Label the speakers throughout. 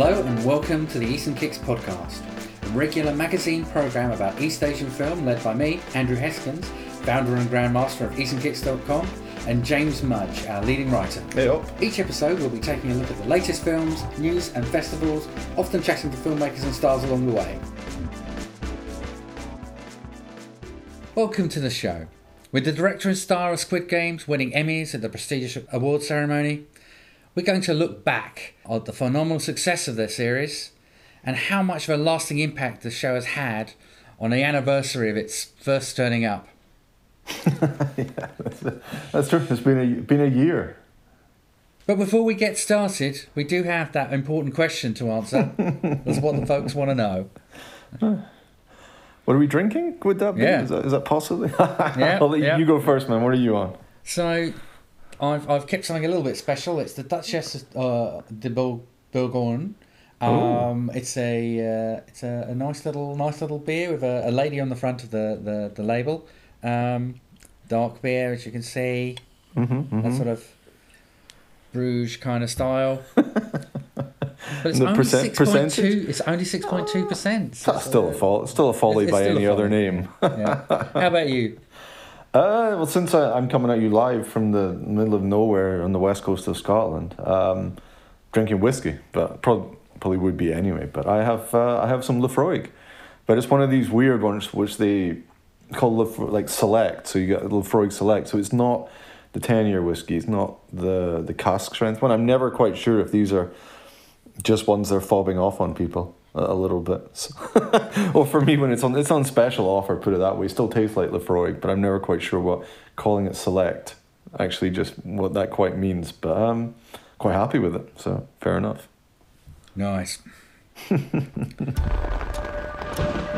Speaker 1: Hello and welcome to the Eastern Kicks podcast, a regular magazine program about East Asian film led by me, Andrew Heskins, founder and grandmaster of EasternKicks.com, and James Mudge, our leading writer.
Speaker 2: Hey up.
Speaker 1: Each episode we'll be taking a look at the latest films, news, and festivals, often chatting to filmmakers and stars along the way. Welcome to the show. With the director and star of Squid Games winning Emmys at the prestigious award ceremony, we're going to look back at the phenomenal success of their series and how much of a lasting impact the show has had on the anniversary of its first turning up.
Speaker 2: yeah, that's, that's true. It's been a been a year.
Speaker 1: But before we get started, we do have that important question to answer. That's what the folks want to know.
Speaker 2: What are we drinking? Would that be?
Speaker 1: Yeah.
Speaker 2: Is that, is that possible?
Speaker 1: Yeah,
Speaker 2: I'll let
Speaker 1: yeah.
Speaker 2: you go first, man. What are you on?
Speaker 1: So, I've, I've kept something a little bit special. It's the Duchess uh, de Bour- Bourgogne. Um, it's a uh, it's a, a nice little nice little beer with a, a lady on the front of the the, the label. Um, dark beer, as you can see,
Speaker 2: Mm-hmm,
Speaker 1: that sort of Bruges kind of style. But it's only
Speaker 2: percent-
Speaker 1: six two. It's only six point two percent.
Speaker 2: That's still a fall. Still a folly
Speaker 1: It's-
Speaker 2: by
Speaker 1: it's still
Speaker 2: any other name.
Speaker 1: Yeah. How about you?
Speaker 2: Uh, well, since I, I'm coming at you live from the middle of nowhere on the west coast of Scotland, um, drinking whiskey, but probably, would be anyway. But I have uh, I have some Laphroaig, but it's one of these weird ones which they call like select. So you get Laphroaig select. So it's not the ten year whiskey. It's not the the cask strength one. I'm never quite sure if these are just ones they're fobbing off on people a, little bit. So well, for me, when it's on it's on special offer, put it that way. It still tastes like Laphroaig, but I'm never quite sure what calling it select actually just what that quite means. But I'm quite happy with it, so fair enough.
Speaker 1: Nice.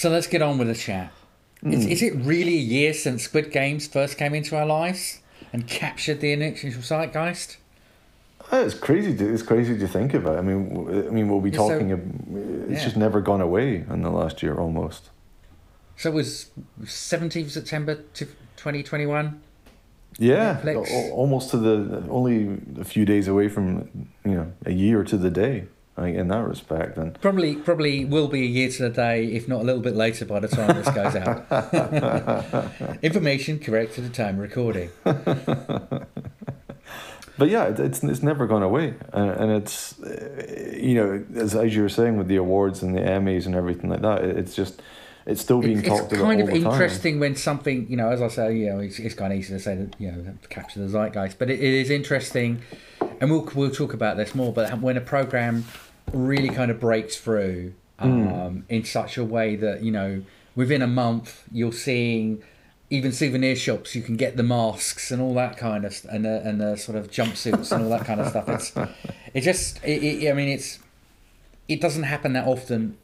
Speaker 1: So let's get on with the chat. Is, is it really a year since Squid Games first came into our lives and captured the initial zeitgeist?
Speaker 2: Uh, It's crazy. To, it's crazy to think about. I mean, I mean, we'll be
Speaker 1: so-
Speaker 2: talking. ab- it's
Speaker 1: yeah.
Speaker 2: just never gone away in the last year almost.
Speaker 1: So it was 17th September 2021.
Speaker 2: Yeah,
Speaker 1: Netflix.
Speaker 2: almost to the only a few days away from you know a year to the day. In that respect, and
Speaker 1: Probably, probably will be a year to the day, if not a little bit later by the time this goes out. Information correct at the time of recording.
Speaker 2: But yeah, it's it's never gone away, and, and it's uh, you know as as you were saying with the awards and the Emmys and everything like that, it's just it's still being
Speaker 1: It's,
Speaker 2: talked
Speaker 1: it's
Speaker 2: about
Speaker 1: kind
Speaker 2: all
Speaker 1: of
Speaker 2: the time.
Speaker 1: interesting when something, you know, as I say, you know, it's, it's kind of easy to say that, you know, capture the zeitgeist, but it, it is interesting, and we'll we'll talk about this more. But when a program really kind of breaks through um, in such a way that you know, within a month, you're seeing even souvenir shops you can get the masks and all that kind of and the, and the sort of jumpsuits and all that kind of stuff. It's it just it, it, I mean it's it doesn't happen that often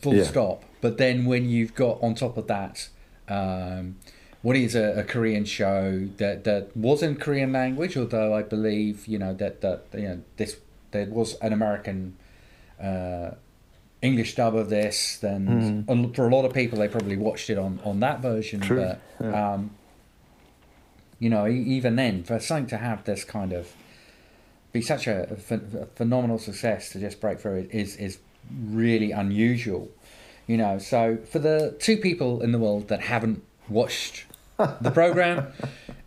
Speaker 1: full
Speaker 2: Yeah.
Speaker 1: stop. But then when you've got on top of that, um, what is a, a Korean show that, that was in Korean language, although I believe you know that that you know this there was an American uh, English dub of this. Then and for a lot of people, they probably watched it on on that version.
Speaker 2: True,
Speaker 1: But
Speaker 2: yeah.
Speaker 1: um, you know, even then, for something to have this kind of be such a, a a phenomenal success to just break through is is really unusual. You know, so for the two people in the world that haven't watched the program,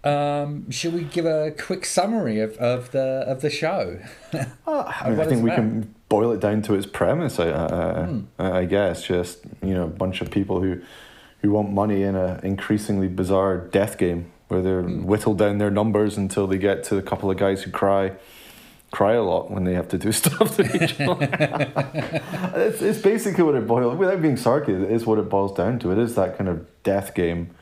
Speaker 1: um, should we give a quick summary of, of the of the show?
Speaker 2: I, mean, I think we
Speaker 1: about.
Speaker 2: can boil it down to its premise. I, I,
Speaker 1: Hmm.
Speaker 2: I, guess just you know a bunch of people who who want money in an increasingly bizarre death game where they're
Speaker 1: Hmm.
Speaker 2: whittled down their numbers until they get to a couple of guys who cry cry a lot when they have to do stuff to each other. it's, it's basically what it boils without being sarcastic. It is what it boils down to. It is that kind of death game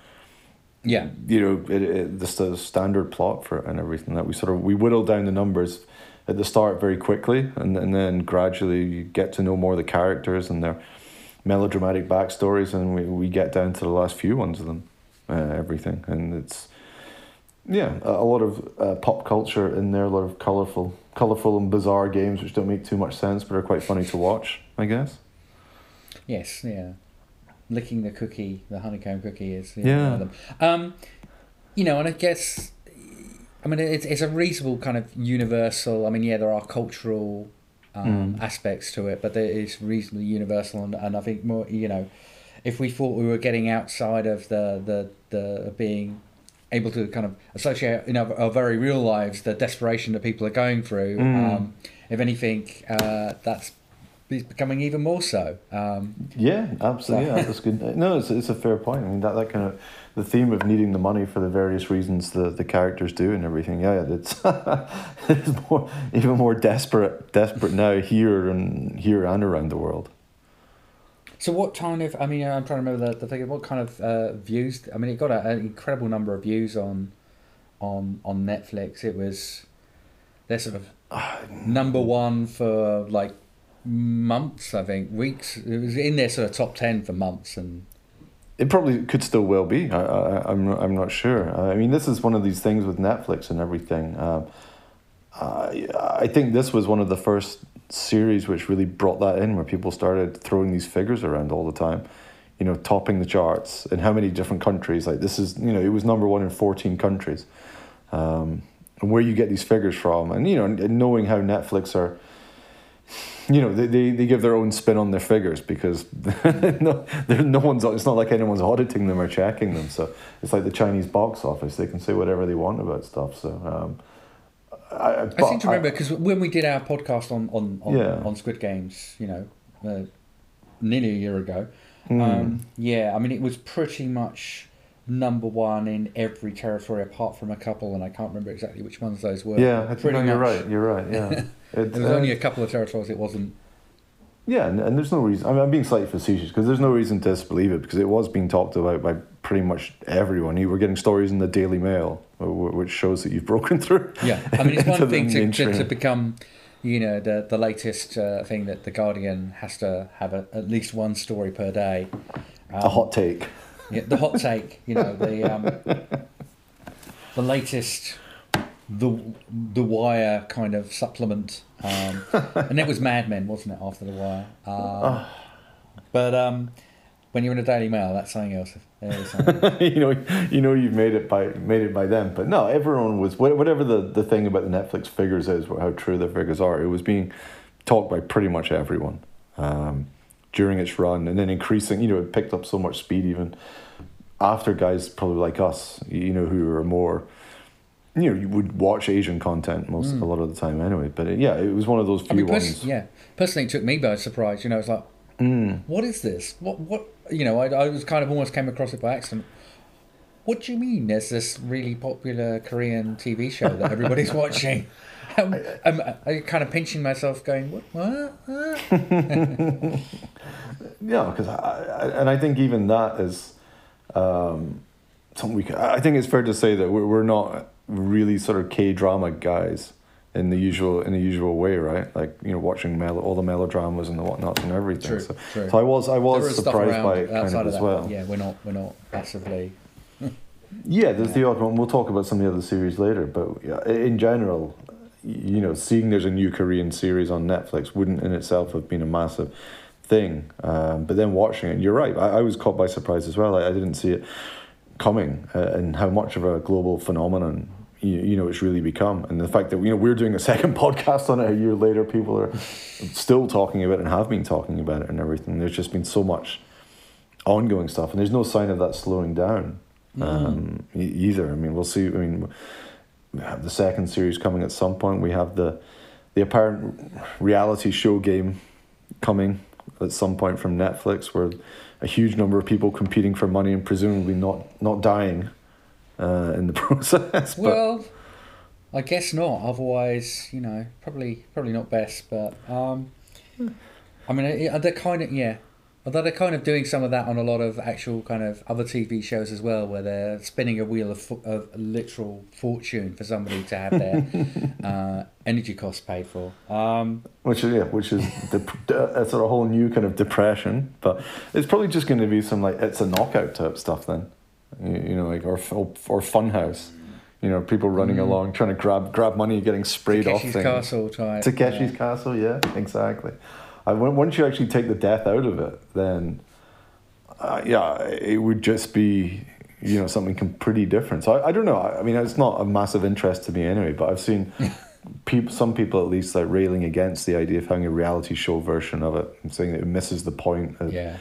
Speaker 1: yeah,
Speaker 2: you know, it, it, the st- standard plot for it and everything that we sort of we whittle down the numbers at the start very quickly, and and then gradually you get to know more of the characters and their melodramatic backstories, and we, we get down to the last few ones of them, uh, everything, and it's yeah, a, lot of uh, pop culture in there, a lot of colorful, colorful and bizarre games which don't make too much sense but are quite funny to watch. I guess.
Speaker 1: Yes, yeah. Licking the cookie, the honeycomb cookie is
Speaker 2: Yeah.
Speaker 1: one of them. Um, you know, and I guess, I mean, it's, it's a reasonable kind of universal. I mean, yeah, there are cultural um,
Speaker 2: Mm.
Speaker 1: aspects to it, but it's reasonably universal, and, and I think more, you know, if we thought we were getting outside of the the the being able to kind of associate in our, our very real lives the desperation that people are going through.
Speaker 2: Mm.
Speaker 1: Um, if anything, uh, that's is becoming even more so. Um,
Speaker 2: Yeah, absolutely. Yeah, that's good. No, it's, it's a fair point. I mean, that, that kind of the theme of needing the money for the various reasons the, the characters do and everything. Yeah, it's it's more even more desperate desperate now here and here and around the world.
Speaker 1: So what kind of? I mean, I'm trying to remember the, the thing. What kind of uh, views? I mean, it got a, an incredible number of views on, on on Netflix. It was, they're sort of number one for like months. I think weeks. It was in their sort of top ten for months, and
Speaker 2: It probably could still well be. I, I, I'm, I'm not sure. I mean, this is one of these things with Netflix and everything. Um, I, I think this was one of the first series which really brought that in, where people started throwing these figures around all the time. You know, topping the charts in how many different countries? Like this is, you know, it was number one in fourteen countries. Um, and where you get these figures from, and you know, knowing how Netflix are you know, they, they, they give their own spin on their figures because no, no one's, it's not like anyone's auditing them or checking them. So it's like the Chinese box office. They can say whatever they want about stuff. So, um, I,
Speaker 1: I seem to remember because when we did our podcast on on on,
Speaker 2: Yeah.
Speaker 1: on Squid Games, you know, uh, nearly a year ago.
Speaker 2: Hmm.
Speaker 1: Um, yeah, I mean, it was pretty much number one in every territory apart from a couple, and I can't remember exactly which ones those were.
Speaker 2: yeah,
Speaker 1: pretty
Speaker 2: no, you're
Speaker 1: much.
Speaker 2: right. You're right. Yeah. It,
Speaker 1: There was
Speaker 2: uh,
Speaker 1: only a couple of territories it wasn't.
Speaker 2: Yeah, and, and there's no reason. I mean, I'm being slightly facetious because there's no reason to disbelieve it because it was being talked about by pretty much everyone. You were getting stories in the Daily Mail, wh- wh- which shows that you've broken through.
Speaker 1: Yeah, I mean, it's one thing to, to, to become, you know, the the latest uh, thing that the Guardian has to have a, at least one story per day. Um,
Speaker 2: A hot take.
Speaker 1: Yeah, the hot take, you know, the um, the latest, the the Wire kind of supplement, um, and it was Mad Men, wasn't it? After the Wire, uh, but um, when you're in a Daily Mail, that's something else. There is something.
Speaker 2: you know, you know, you've made it by made it by them. But no, everyone was whatever the, the thing about the Netflix figures is, how true the figures are. It was being talked by pretty much everyone um, during its run, and then increasing. You know, it picked up so much speed even after guys probably like us. You know, who are more. You know, you would watch Asian content most a lot of the time anyway. But it, yeah, it was one of those
Speaker 1: I
Speaker 2: few
Speaker 1: mean, pers-
Speaker 2: ones.
Speaker 1: yeah, personally, it took me by surprise. You know, it's like,
Speaker 2: Mm.
Speaker 1: what is this? What what? You know, I I was kind of almost came across it by accident. What do you mean? There's this really popular Korean TV show that everybody's watching. I'm, I'm, I'm kind of pinching myself, going, "What? What? Huh?"
Speaker 2: Yeah, because I, I, and I think even that is um, something we. Can, I think it's fair to say that we're, we're not really sort of K drama guys in the usual in the usual way, right? Like you know, watching mel- all the melodramas and the whatnots and everything.
Speaker 1: True,
Speaker 2: so,
Speaker 1: true.
Speaker 2: so I was I was surprised by it kind
Speaker 1: outside
Speaker 2: of as
Speaker 1: that,
Speaker 2: well.
Speaker 1: yeah, we're not we're not massively.
Speaker 2: Yeah, there's the odd one. We'll talk about some of the other series later, but yeah, in general, you know, seeing there's a new Korean series on Netflix wouldn't in itself have been a massive thing. Um, but then watching it, you're right. I, I was caught by surprise as well. I, I didn't see it coming, uh, and how much of a global phenomenon you, you know it's really become, and the fact that you know we're doing a second podcast on it a year later, people are still talking about it and have been talking about it and everything. There's just been so much ongoing stuff, and there's no sign of that slowing down um, e- either. I mean, we'll see. I mean, have the second series coming at some point. We have the the apparent reality show game coming at some point from Netflix, where a huge number of people competing for money and presumably not not dying uh, in the process. but
Speaker 1: Well, I guess not. Otherwise, you know, probably probably not best. But um, I mean, it- they're kind of yeah. Although they're kind of doing some of that on a lot of actual kind of other TV shows as well, where they're spinning a wheel of, fo- of literal fortune for somebody to have their uh, energy costs paid for. Um,
Speaker 2: which is yeah, which is dep- a sort of whole new kind of depression. But it's probably just going to be some like it's a knockout type stuff then, you, you know, like or or, Funhouse, You know, people running
Speaker 1: Mm.
Speaker 2: along trying to grab grab money, getting sprayed off
Speaker 1: Takeshi's. Castle type.
Speaker 2: Takeshi's
Speaker 1: yeah.
Speaker 2: Castle, yeah, exactly. When, once you actually take the death out of it, then uh, yeah, it would just be you know something pretty different. So I, I don't know. I, I mean, it's not a massive interest to me anyway. But I've seen people, some people at least, like railing against the idea of having a reality show version of it and saying that it misses the point of,
Speaker 1: Yeah.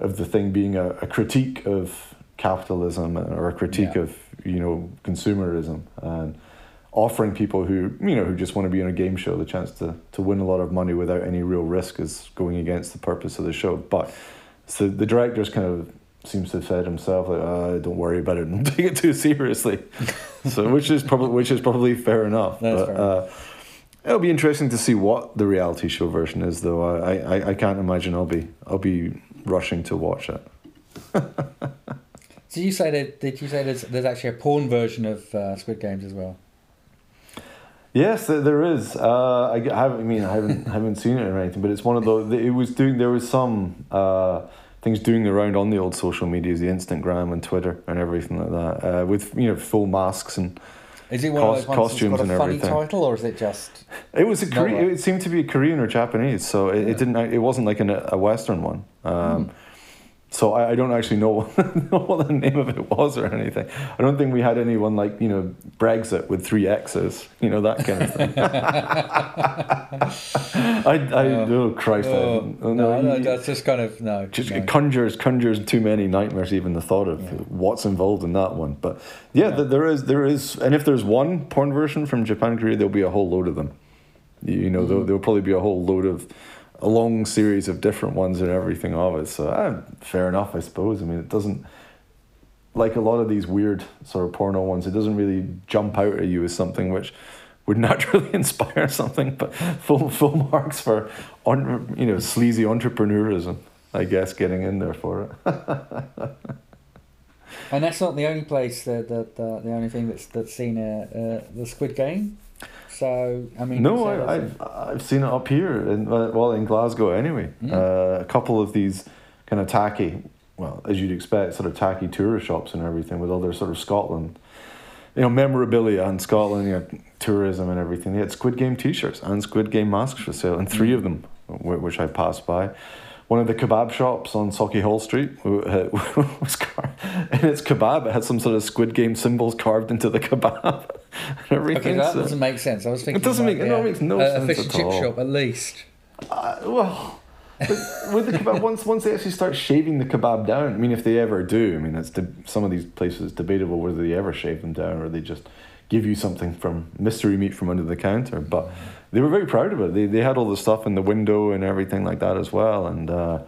Speaker 2: of the thing being a, a critique of capitalism or a critique
Speaker 1: Yeah.
Speaker 2: of you know consumerism and offering people who you know who just want to be on a game show the chance to to win a lot of money without any real risk is going against the purpose of the show but so the director's kind of seems to have said himself like uh, don't worry about it don't take it too seriously so which is probably which is probably fair enough
Speaker 1: That's
Speaker 2: but
Speaker 1: fair
Speaker 2: uh, it'll be interesting to see what the reality show version is though I, I I can't imagine I'll be I'll be rushing to watch it
Speaker 1: So you say that? Did you say there's there's actually a porn version of uh, Squid Games as well?
Speaker 2: Yes, there- is. Uh, I haven't. I mean, I haven't haven't seen it or anything, but it's one of those. It was doing. There was some uh, things doing around on the old social medias, the Instagram and Twitter and everything like that, uh, with you know full masks and
Speaker 1: Is it one of those ones that's
Speaker 2: costumes
Speaker 1: got a
Speaker 2: and
Speaker 1: funny
Speaker 2: everything.
Speaker 1: title, or is it just?
Speaker 2: it was a
Speaker 1: way.
Speaker 2: It seemed to be Korean or Japanese, so it,
Speaker 1: Yeah.
Speaker 2: it didn't. It wasn't like an, a Western one. Um, So I, I don't actually know, know what the name of it was or anything. I don't think we had anyone like you know Brexit with three X's, you know that kind of thing. I, I oh, Christ, I,
Speaker 1: Oh,
Speaker 2: oh,
Speaker 1: no, no,
Speaker 2: you-
Speaker 1: that's just kind of no.
Speaker 2: just
Speaker 1: no.
Speaker 2: conjures conjures too many nightmares even the thought of
Speaker 1: Yeah.
Speaker 2: what's involved in that one but yeah,
Speaker 1: Yeah.
Speaker 2: th- there is there is and if there's one porn version from japan korea there'll be a whole load of them you, know there'll,
Speaker 1: Mhm.
Speaker 2: there'll probably be a whole load of a long series of different ones and everything of it so uh, fair enough i suppose i mean it doesn't like a lot of these weird sort of porno ones it doesn't really jump out at you as something which would naturally inspire something but full full marks for on you know sleazy entrepreneurism I guess getting in there for it.
Speaker 1: And that's not the only place that that the only thing that's that's seen uh, uh, the Squid Game. So I mean,
Speaker 2: no, I, I've, I've seen it up here, in, uh, well, in Glasgow anyway.
Speaker 1: Mm.
Speaker 2: Uh, a couple of these kind of tacky, well, as you'd expect, sort of tacky tourist shops and everything with other sort of Scotland, you know, memorabilia in Scotland, you know, tourism and everything. They had Squid Game t shirts and Squid Game masks for sale, and three
Speaker 1: Mm.
Speaker 2: of them, which I passed by. One of the kebab shops on Sauchiehall Street was car- in its kebab. It had some sort of Squid Game symbols carved into the kebab and
Speaker 1: Okay, that doesn't make sense. I was thinking
Speaker 2: it
Speaker 1: doesn't
Speaker 2: make-
Speaker 1: be
Speaker 2: no, it makes no
Speaker 1: a,
Speaker 2: sense
Speaker 1: a fish and chip
Speaker 2: all.
Speaker 1: shop at least.
Speaker 2: Uh, well, but with the kebab, once once they actually start shaving the kebab down, I mean, if they ever do, I mean, that's de- some of these places it's debatable whether they ever shave them down or they just give you something from mystery meat from under the counter. But they were very proud of it. They they had all the stuff in the window and everything like that as well, and. Uh,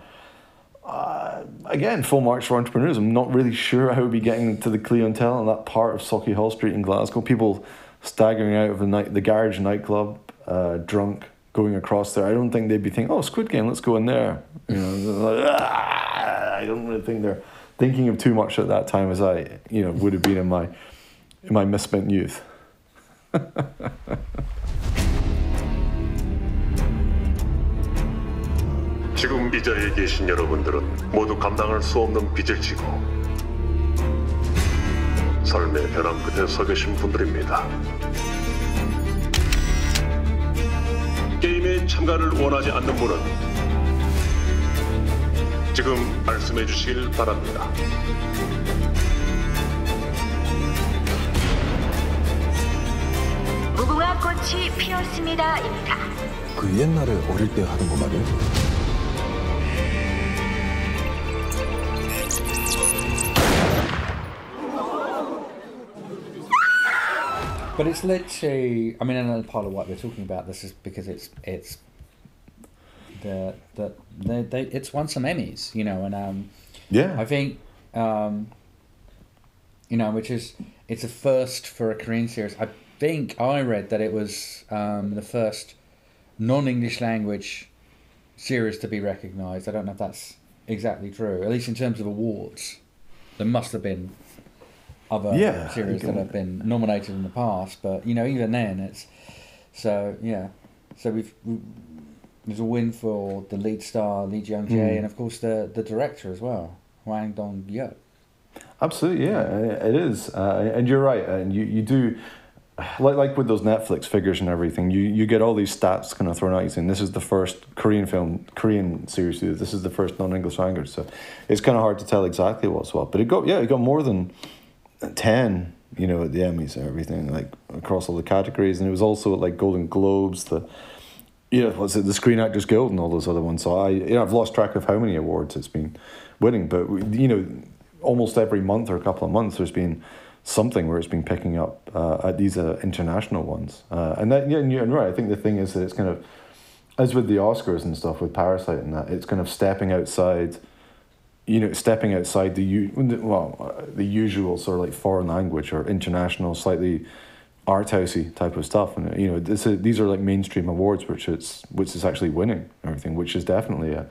Speaker 2: uh, again, full marks for entrepreneurs. I'm not really sure how we'd be getting to the clientele in that part of Sauchiehall Street in Glasgow. People staggering out of the night, the garage nightclub, uh, drunk, going across there. I don't think they'd be thinking, "Oh, Squid Game, let's go in there." You know, like, "Ah!" I don't really think they're thinking of too much at that time as I, you know, would have been in my in my misspent youth.
Speaker 3: 지금 이 자리에 계신 여러분들은 모두 감당할 수 없는 빚을 지고 삶의 벼랑 끝에 서 계신 분들입니다. 게임에 참가를 원하지 않는 분은 지금 말씀해 주시길 바랍니다.
Speaker 4: 무궁화 꽃이 피었습니다입니다.
Speaker 5: 그 옛날에 어릴 때 하던 거 말이야?
Speaker 1: But it's led to. I mean, another part of what we're talking about this is because it's it's the the they, they it's won some Emmys, you know, and um,
Speaker 2: Yeah,
Speaker 1: I think um, you know, which is it's a first for a Korean series. I think I read that it was um, the first non-English language series to be recognised. I don't know if that's exactly true. At least in terms of awards, there must have been other
Speaker 2: Yeah,
Speaker 1: series that have been nominated in the past. But you know, even then, it's so yeah. So we've. we there's a win for the lead star Lee Jung Jae
Speaker 2: Mm.
Speaker 1: and of course the the director as well, Hwang Dong Hyuk.
Speaker 2: Absolutely, yeah, it is, uh, and you're right, and you, you do, like like with those Netflix figures and everything, you, you get all these stats kind of thrown at you saying this is the first Korean film, Korean series to do this, this is the first non English language, so it's kind of hard to tell exactly what's what, but it got yeah, it got more than ten, you know, at the Emmys and everything, like across all the categories, and it was also at like Golden Globes, the yeah, what's it, the Screen Actors Guild and all those other ones. So I, you know, I've lost track of how many awards it's been winning, but you know, almost every month or a couple of months, there's been something where it's been picking up uh, at these uh, international ones. Uh, and that, yeah, and right. I think the thing is that it's kind of, as with the Oscars and stuff, with Parasite and that, it's kind of stepping outside. You know, stepping outside the u- well, uh, the usual sort of like foreign language or international, slightly art housey type of stuff, and you know, this is, these are like mainstream awards, which it's which is actually winning everything, which is definitely a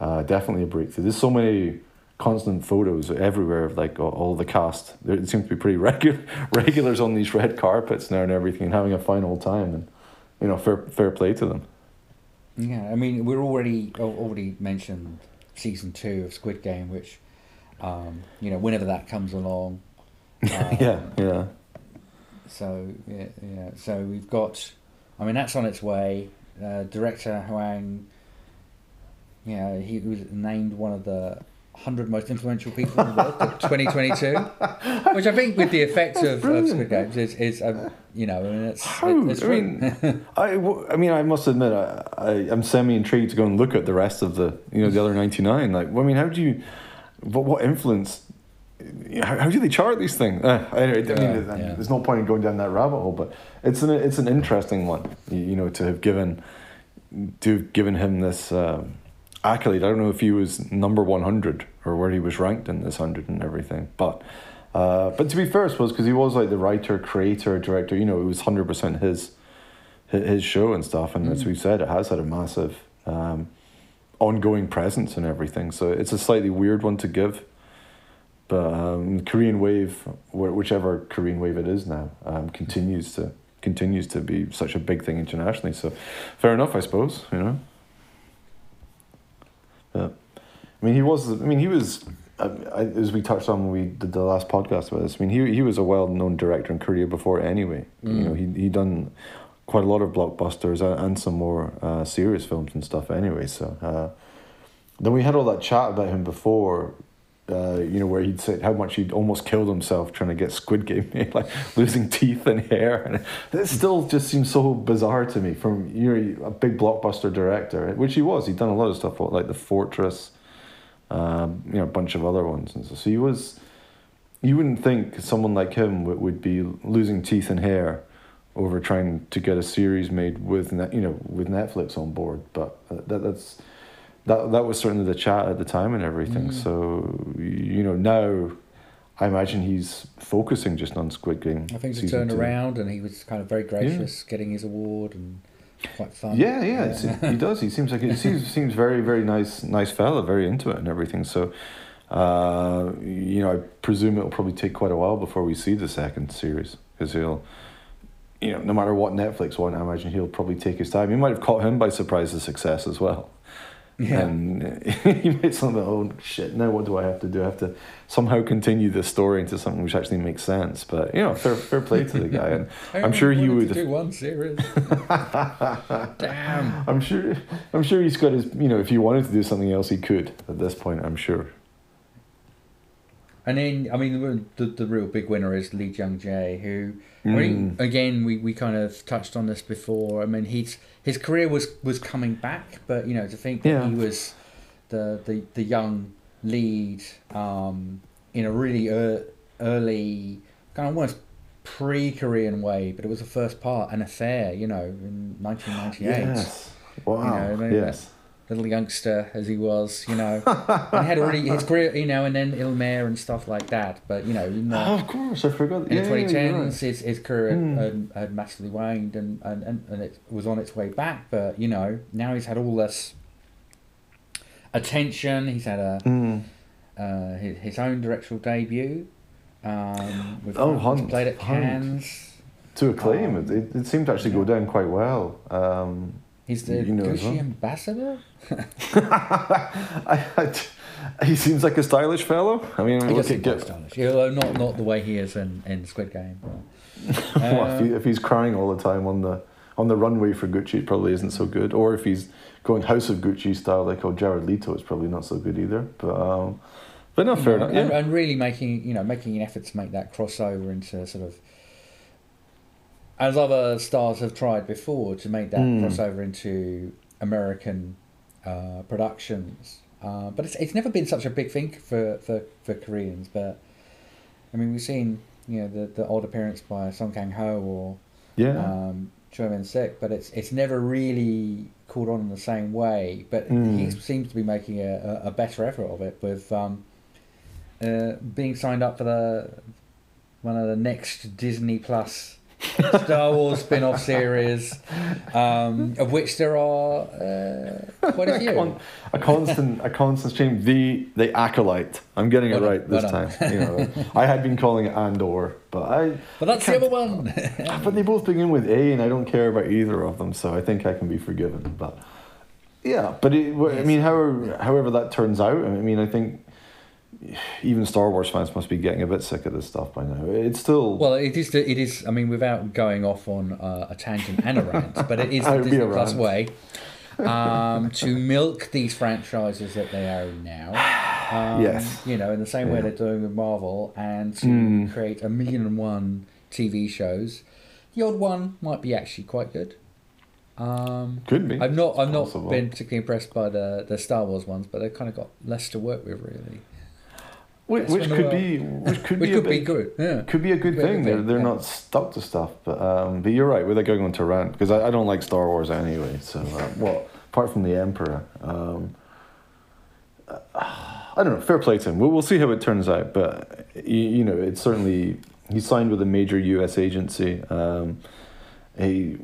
Speaker 2: uh, definitely a breakthrough. There's so many constant photos everywhere of like all, the cast. There seems to be pretty regular regulars on these red carpets now and everything, and having a fine old time, and you know, fair fair play to them.
Speaker 1: Yeah, I mean, we're already already mentioned season two of Squid Game, which, um, you know, whenever that comes along. Um,
Speaker 2: yeah, yeah.
Speaker 1: So yeah, yeah. So we've got, I mean, that's on its way. Uh, director Hwang, yeah, he was named one of the hundred most influential people in the world, 2022, which I think, with the effect of, of Squid Games, is, is um, you know, I mean, it's,
Speaker 2: How?
Speaker 1: it's
Speaker 2: I mean, I, w- I mean, I must admit, I, I, I'm semi intrigued to go and look at the rest of the, you know, the other 99. Like, I mean, how do you, what, what influence, how, how do they chart these things? Uh, anyway, mean,
Speaker 1: Yeah,
Speaker 2: there's no point in going down that rabbit hole, but it's an, it's an interesting one, you, know, to have given, to have given him this um, accolade. I don't know if he was number 100 or where he was ranked in this 100 and everything, but. Uh, but to be fair, I suppose because he was like the writer, creator, director. You know, it was hundred percent his, his show and stuff. And as we said, it has had a massive, um, ongoing presence and everything. So it's a slightly weird one to give. But um, Korean Wave, whichever Korean Wave it is now, um, continues to continues to be such a big thing internationally. So, fair enough, I suppose. You know. But I mean, he was. I mean, he was. I, I, as we touched on when we did the last podcast about this, I mean, he he was a well known director in Korea before anyway. You know, he he done quite a lot of blockbusters and, and some more uh, serious films and stuff anyway. So uh, then we had all that chat about him before. Uh, you know, where he'd said how much he'd almost killed himself trying to get Squid Game made, like losing teeth and hair, and it still just seems so bizarre to me. From you're a big blockbuster director, which he was. He'd done a lot of stuff like The Fortress, um, you know, a bunch of other ones, and so, so he was. You wouldn't think someone like him would, would be losing teeth and hair over trying to get a series made with net, you know with Netflix on board, but uh, that that's that that was certainly the chat at the time and everything. So you know now, I imagine he's focusing just on Squid Game.
Speaker 1: I think it's
Speaker 2: season
Speaker 1: turned
Speaker 2: two.
Speaker 1: around, and he was kind of very gracious getting his award and quite fun.
Speaker 2: Yeah, yeah, it's, he does. He seems like he seems, seems very, very nice, nice fella, very into it and everything. So, uh, you know, I presume it'll probably take quite a while before we see the second series because he'll, you know, no matter what Netflix want, I imagine he'll probably take his time. He might have caught him by surprise the success as well.
Speaker 1: Yeah.
Speaker 2: And he made something, oh shit, now what do I have to do? I have to somehow continue this story into something which actually makes sense. But, you know, fair, fair play to the guy. And I'm sure he would
Speaker 1: do one series. Damn.
Speaker 2: I'm sure. I'm sure he's got his. You know, if he wanted to do something else, he could. At this point, I'm sure.
Speaker 1: And then, I mean, the, the real big winner is Lee Jung Jae, who, I mean,
Speaker 2: Mm.
Speaker 1: again, we, we kind of touched on this before. I mean, he's his career was, was coming back, but, you know, to think that
Speaker 2: Yeah.
Speaker 1: he was the, the, the young lead um, in a really ear early, kind of almost pre Korean Wave, but it was the first part, an affair, you know, in 1998.
Speaker 2: Yes. Wow.
Speaker 1: You know, maybe
Speaker 2: yes.
Speaker 1: Little youngster as he was, you know, and had already his career, you know, and then Il Mare and stuff like that. But you know, in the,
Speaker 2: Oh, of course, I forgot.
Speaker 1: in
Speaker 2: yeah,
Speaker 1: the
Speaker 2: yeah,
Speaker 1: twenty
Speaker 2: you're
Speaker 1: tens,
Speaker 2: right.
Speaker 1: his his career
Speaker 2: Hmm.
Speaker 1: had, had massively waned, and, and, and, and it was on its way back. But you know, now he's had all this attention. He's had a
Speaker 2: Mm.
Speaker 1: uh, his, his own directorial debut. Um, with
Speaker 2: Oh, Hunt,
Speaker 1: played at
Speaker 2: Hunt.
Speaker 1: Cannes.
Speaker 2: To acclaim,
Speaker 1: Um,
Speaker 2: it, it, seemed to actually go down quite well. Um,
Speaker 1: He's the
Speaker 2: You know
Speaker 1: Gucci
Speaker 2: well.
Speaker 1: ambassador.
Speaker 2: I, I, he seems like a stylish fellow. I mean,
Speaker 1: He
Speaker 2: look at Git-
Speaker 1: stylish, although not not the way he is in, in Squid Game. but-
Speaker 2: well, if, he, if he's crying all the time on the on the runway for Gucci, it probably isn't so good. Or if he's going House of Gucci style, like oh Jared Leto, it's probably not so good either. But um, but no, fair enough.
Speaker 1: and,
Speaker 2: Yeah.
Speaker 1: and really making you know making an effort to make that crossover into sort of as other stars have tried before to make that
Speaker 2: Mm.
Speaker 1: crossover into American uh, productions. Uh, but it's, it's never been such a big thing for, for, for Koreans. But I mean, we've seen you know the, the odd appearance by Song Kang Ho or
Speaker 2: yeah.
Speaker 1: um, Choi Min Sik, but it's it's never really caught on in the same way. But
Speaker 2: Mm.
Speaker 1: he seems to be making a, a, a better effort of it with um, uh, being signed up for the one of the next Disney Plus Star Wars spin-off series, um, of which there are uh, quite a
Speaker 2: a,
Speaker 1: few.
Speaker 2: con- a constant, a constant stream. The the acolyte. I'm getting it right this
Speaker 1: well
Speaker 2: time. You know, I had been calling it Andor, but I.
Speaker 1: but that's the other one.
Speaker 2: But they both begin with A, and I don't care about either of them, so I think I can be forgiven. But yeah, but it, I mean, however, however that turns out, I mean, I think even Star Wars fans must be getting a bit sick of this stuff by now. It's still
Speaker 1: Well, it is. The, it is. I mean, without going off on uh, a tangent and a rant, but it is the Disney
Speaker 2: a
Speaker 1: Plus way um, to milk these franchises that they own now. Um,
Speaker 2: Yes.
Speaker 1: You know, in the same way
Speaker 2: Yeah.
Speaker 1: they're doing with Marvel, and to
Speaker 2: Mm.
Speaker 1: create a million and one TV shows. The odd one might be actually quite good. Um,
Speaker 2: could be.
Speaker 1: I've not. I've not
Speaker 2: Possible.
Speaker 1: been particularly impressed by the the Star Wars ones, but they've kind of got less to work with, really.
Speaker 2: Which, which could be which could
Speaker 1: Which
Speaker 2: be
Speaker 1: could
Speaker 2: a
Speaker 1: be good. Yeah.
Speaker 2: could be a good
Speaker 1: a
Speaker 2: thing.
Speaker 1: good
Speaker 2: They're
Speaker 1: thing,
Speaker 2: they're
Speaker 1: yeah.
Speaker 2: not stuck to stuff, but um, but you're right. Without going on to rant, because I, I don't like Star Wars anyway. So uh, well, apart from the Emperor, um, uh, I don't know. Fair play to him. We'll, we'll see how it turns out, but you, you know, it's certainly he signed with a major U.S. agency. Um, he,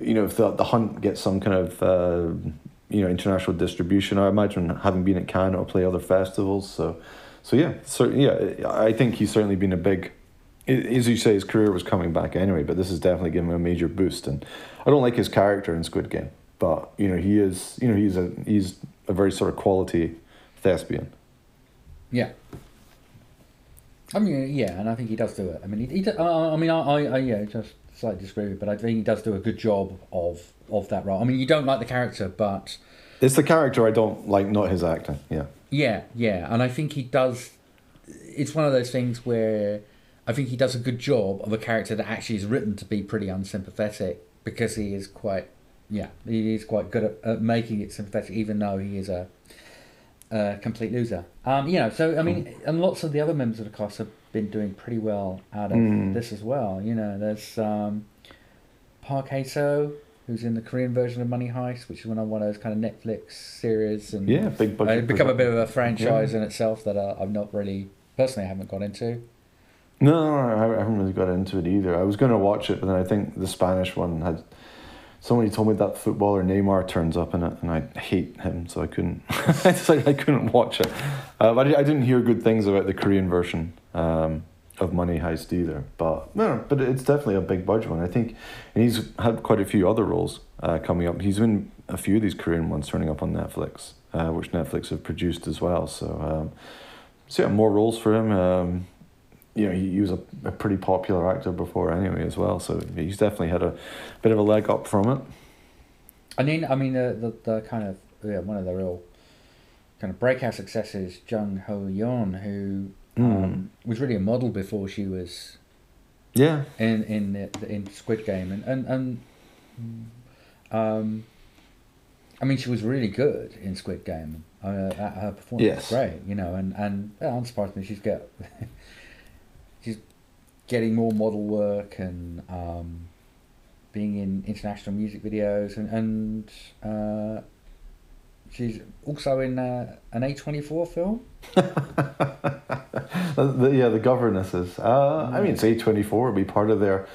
Speaker 2: you know, if the, the hunt gets some kind of uh, you know international distribution, I imagine having been at Cannes, it'll play other festivals. So, so yeah, so yeah, I think he's certainly been a big. As you say, his career was coming back anyway, but this has definitely given him a major boost. And I don't like his character in Squid Game, but you know he is, you know he's a he's a very sort of quality thespian.
Speaker 1: Yeah. I mean, yeah, and I think he does do it. I mean, he, he do- uh, I mean, I, I, I, yeah, just slightly disagree, but I think he does do a good job of of that role. I mean, you don't like the character, but
Speaker 2: It's the character I don't like, not his acting. Yeah.
Speaker 1: Yeah, yeah, and I think he does. It's one of those things where I think he does a good job of a character that actually is written to be pretty unsympathetic because he is quite, yeah, he is quite good at, at making it sympathetic, even though he is a, a complete loser. Um, you know, so I mean, and lots of the other members of the cast have been doing pretty well out of
Speaker 2: Mm.
Speaker 1: this as well. You know, there's um, Park Hae-soo, who's in the Korean version of Money Heist, which is one of one of those kind of Netflix series, and
Speaker 2: Yeah, big
Speaker 1: uh,
Speaker 2: budget.
Speaker 1: it's become a bit of a franchise
Speaker 2: Yeah.
Speaker 1: in itself that uh, I've not really personally haven't got into.
Speaker 2: No, no, no, I haven't really got into it either. I was going to watch it, but then I think the Spanish one had. Somebody told me that footballer Neymar turns up in it, and I hate him, so I couldn't. I decided I couldn't watch it. Uh, but I, I didn't hear good things about the Korean version um, of Money Heist either. But no, but it's definitely a big budget one. I think, and he's had quite a few other roles uh, coming up. He's been a few of these Korean ones turning up on Netflix, uh, which Netflix have produced as well. So, um, so yeah, more roles for him. Um, you know, he, he was a, a pretty popular actor before anyway as well, so he's definitely had a bit of a leg up from it.
Speaker 1: I mean, I mean, the, the, the kind of, yeah, one of the real kind of breakout successes, Jung Ho Yeon, who um, was really a model before she was
Speaker 2: Yeah,
Speaker 1: in in the, in Squid Game, and and and um, I mean, she was really good in Squid Game. Uh, her performance
Speaker 2: Yes.
Speaker 1: was great, you know, and and uh, unsurprisingly, she's get she's getting more model work and um, being in international music videos, and and uh, she's also in uh, an A twenty four film.
Speaker 2: The, yeah, the governesses. Uh, I mean, it's A twenty four would be part of their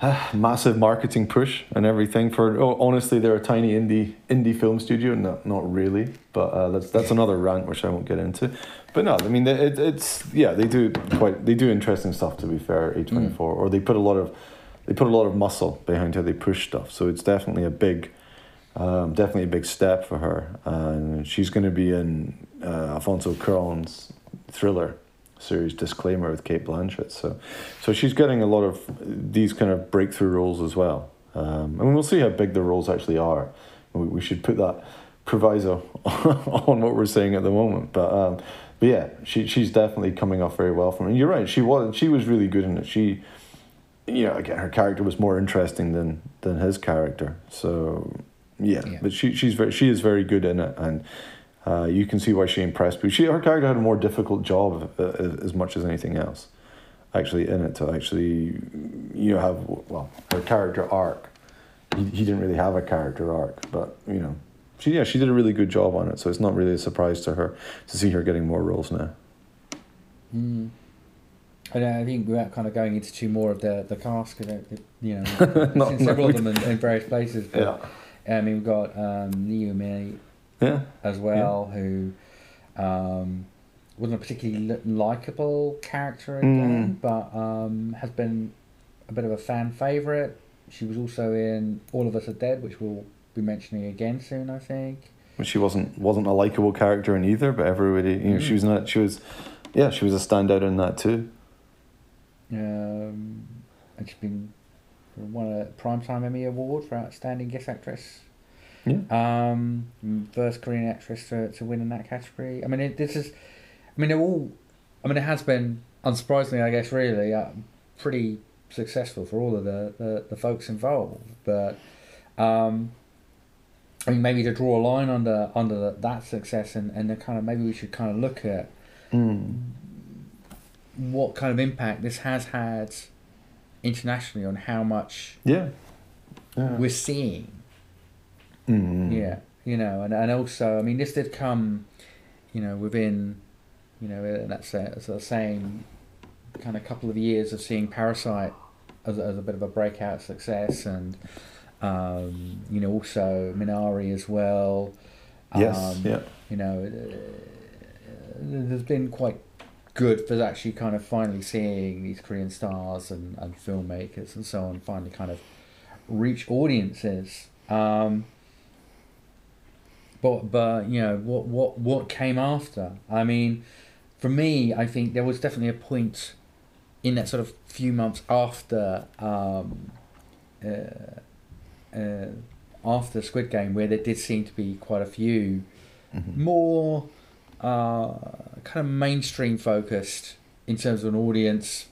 Speaker 2: uh, massive marketing push and everything. For oh, honestly, they're a tiny indie indie film studio. Not not really, but uh, that's that's another rant which I won't get into. But no, I mean, it, it's yeah, they do quite they do interesting stuff. To be fair, A twenty four, or they put a lot of they put a lot of muscle behind how they push stuff. So it's definitely a big Um, definitely a big step for her, and she's going to be in uh, Alfonso Cuarón's thriller series Disclaimer with Cate Blanchett. So, so she's getting a lot of these kind of breakthrough roles as well. Um, and we'll see how big the roles actually are. We, we should put that proviso on what we're saying at the moment. But um, but yeah, she she's definitely coming off very well from it. You're right, she was she was really good in it. She you know, again her character was more interesting than than his character. So yeah,
Speaker 1: Yeah.
Speaker 2: but she she's very she is very good in it and uh, you can see why she impressed me. She her character had a more difficult job uh, as much as anything else, actually in it to actually you know have well her character arc. He, he didn't really have a character arc, but you know, she yeah she did a really good job on it. So it's not really a surprise to her to see her getting more roles now.
Speaker 1: And uh, I think we're kind of going into two more of the the cast because you know
Speaker 2: Not-
Speaker 1: seen several of them in, in various places. But, I mean, we've got um, Naomi
Speaker 2: yeah,
Speaker 1: as well, who um, wasn't a particularly likable character again, but um, has been a bit of a fan favorite. She was also in All of Us Are Dead, which we'll be mentioning again soon, I think.
Speaker 2: but she wasn't wasn't a likable character in either. But everybody, you know, she was not. She was, yeah, she was a standout in that too.
Speaker 1: Um, and she's been won a Primetime Emmy Award for Outstanding Guest Actress.
Speaker 2: Yeah.
Speaker 1: Um, first Korean actress to, to win in that category. I mean, it, this is, I mean, they're all, I mean, it has been, unsurprisingly, I guess, really, uh, pretty successful for all of the, the, the folks involved. But, um, I mean, maybe to draw a line under under the, that success, and and the kind of maybe we should kind of look at what kind of impact this has had internationally on how much
Speaker 2: Yeah. Yeah.
Speaker 1: we're seeing.
Speaker 2: Mm.
Speaker 1: Yeah, you know, and, and also, I mean, this did come, you know, within, you know, uh, that's a, I was kind of couple of years of seeing Parasite as, as a bit of a breakout success, and um, you know, also Minari as well.
Speaker 2: Yes.
Speaker 1: Um,
Speaker 2: yeah.
Speaker 1: You know, uh, there's been quite good for actually kind of finally seeing these Korean stars and, and filmmakers and so on finally kind of reach audiences. Um, but but you know what what what came after? I mean, for me, I think there was definitely a point in that sort of few months after um, uh, uh, after Squid Game where there did seem to be quite a few more uh, kind of mainstream focused in terms of an audience,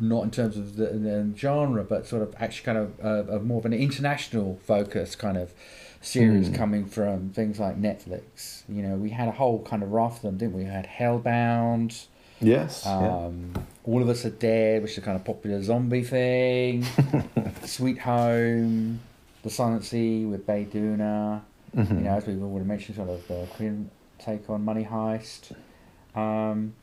Speaker 1: not in terms of the, the genre, but sort of actually kind of uh, of more of an international focus kind of series coming from things like Netflix. You know, we had a whole kind of raft of them, didn't we? We had Hellbound.
Speaker 2: Yes. yeah.
Speaker 1: Um, All of Us Are Dead, which is a kind of popular zombie thing. Sweet Home, The Silent Sea with Bae Doona. You know, as we already mentioned, sort of the Korean take on Money Heist, um,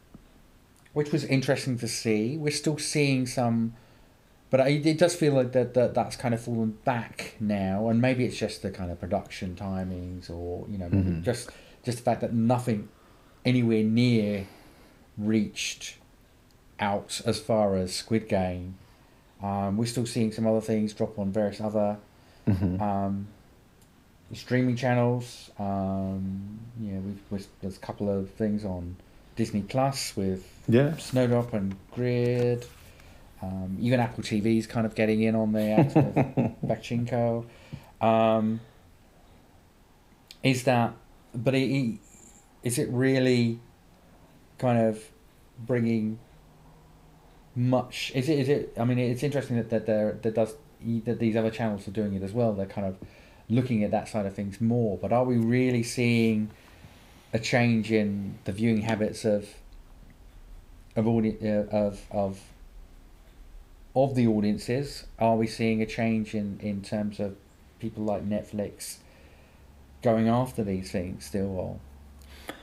Speaker 1: which was interesting to see. We're still seeing some, but it, it does feel like that, that that's kind of fallen back now, and maybe it's just the kind of production timings, or you know, maybe just just the fact that nothing anywhere near reached out as far as Squid Game. Um, we're still seeing some other things drop on various other um, streaming channels. Um, know, we've, we've, there's a couple of things on Disney Plus with
Speaker 2: Yeah.
Speaker 1: Snowdrop and Grid. Um, even Apple TV's kind of getting in on the act with Pachinko. Um, is that, but it- is it really kind of bringing much? Is it? Is it? I mean, it's interesting that that there that does that these other channels are doing it as well. They're kind of looking at that side of things more. But are we really seeing a change in the viewing habits of of audi- uh, of of of the audiences? Are we seeing a change in in terms of people like Netflix going after these things still? Or